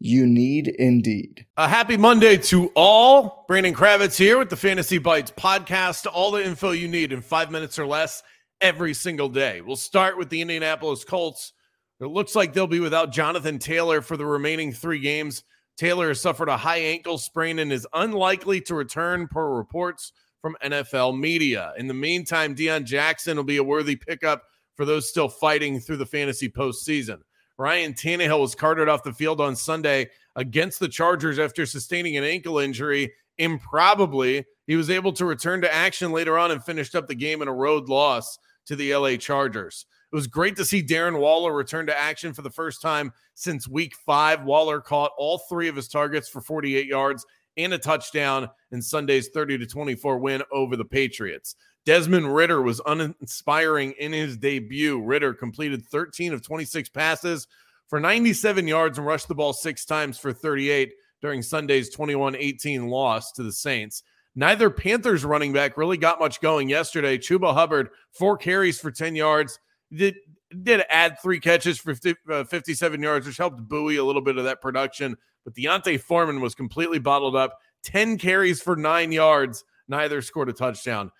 You need Indeed. A happy Monday to all. Brandon Kravitz here with the Fantasy Bites podcast. All the info you need in five minutes or less every single day. We'll start with the Indianapolis Colts. It looks like they'll be without Jonathan Taylor for the remaining three games. Taylor has suffered a high ankle sprain and is unlikely to return per reports from NFL media. In the meantime, Deon Jackson will be a worthy pickup for those still fighting through the fantasy postseason. Ryan Tannehill was carted off the field on Sunday against the Chargers after sustaining an ankle injury. Improbably, he was able to return to action later on and finished up the game in a road loss to the LA Chargers. It was great to see Darren Waller return to action for the first time since week five. Waller caught all three of his targets for 48 yards and a touchdown in Sunday's 30 to 24 win over the Patriots. Desmond Ridder was uninspiring in his debut. Ridder completed 13 of 26 passes for 97 yards and rushed the ball six times for 38 during Sunday's 21 18 loss to the Saints. Neither Panthers running back really got much going yesterday. Chuba Hubbard, four carries for 10 yards, did did add three catches for 50, uh, 57 yards, which helped buoy a little bit of that production. But D'Onta Foreman was completely bottled up. 10 carries for nine yards. Neither scored a touchdown.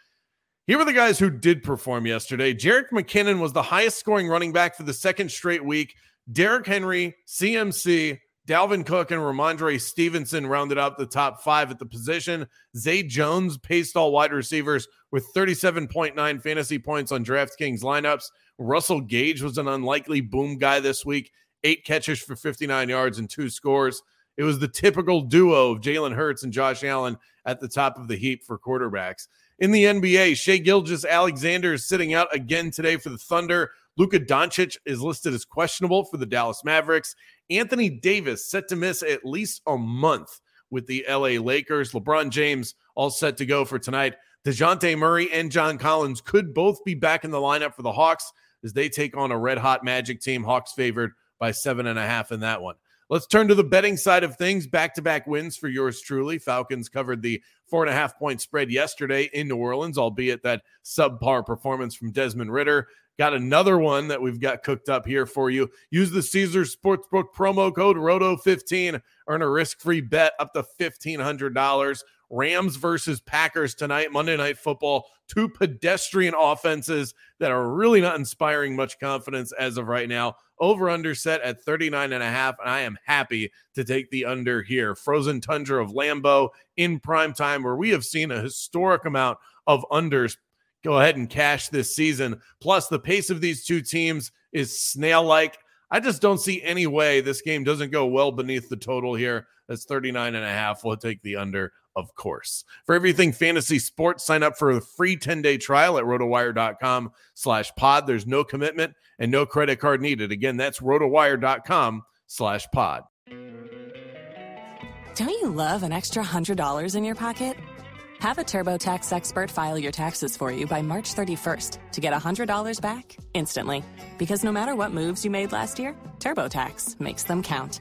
Here were the guys who did perform yesterday. Jerick McKinnon was the highest scoring running back for the second straight week. Derrick Henry, CMC, Dalvin Cook, and Rhamondre Stevenson rounded out the top five at the position. Zay Jones paced all wide receivers with 37.9 fantasy points on DraftKings lineups. Russell Gage was an unlikely boom guy this week, eight catches for 59 yards and two scores. It was the typical duo of Jalen Hurts and Josh Allen at the top of the heap for quarterbacks. In the NBA, Shai Gilgeous-Alexander is sitting out again today for the Thunder. Luka Doncic is listed as questionable for the Dallas Mavericks. Anthony Davis set to miss at least a month with the LA Lakers. LeBron James all set to go for tonight. DeJounte Murray and John Collins could both be back in the lineup for the Hawks as they take on a red hot Magic team. Hawks favored by seven and a half in that one. Let's turn to the betting side of things. Back to back wins for yours truly. Falcons covered the four and a half point spread yesterday in New Orleans, albeit that subpar performance from Desmond Ridder. Got another one that we've got cooked up here for you. Use the Caesars Sportsbook promo code ROTO15. Earn a risk free bet up to $1,500. Rams versus Packers tonight, Monday Night Football. Two pedestrian offenses that are really not inspiring much confidence as of right now. Over under set at 39 and a half. And I am happy to take the under here. Frozen tundra of Lambeau in prime time, where we have seen a historic amount of unders go ahead and cash this season. Plus, the pace of these two teams is snail like. I just don't see any way this game doesn't go well beneath the total here. That's 39 and a half. We'll take the under of course. For everything fantasy sports, sign up for a free 10-day trial at rotowire.com slash pod. There's no commitment and no credit card needed. Again, that's rotowire.com slash pod. Don't you love an extra $100 in your pocket? Have a TurboTax expert file your taxes for you by March 31st to get $100 back instantly. Because no matter what moves you made last year, TurboTax makes them count.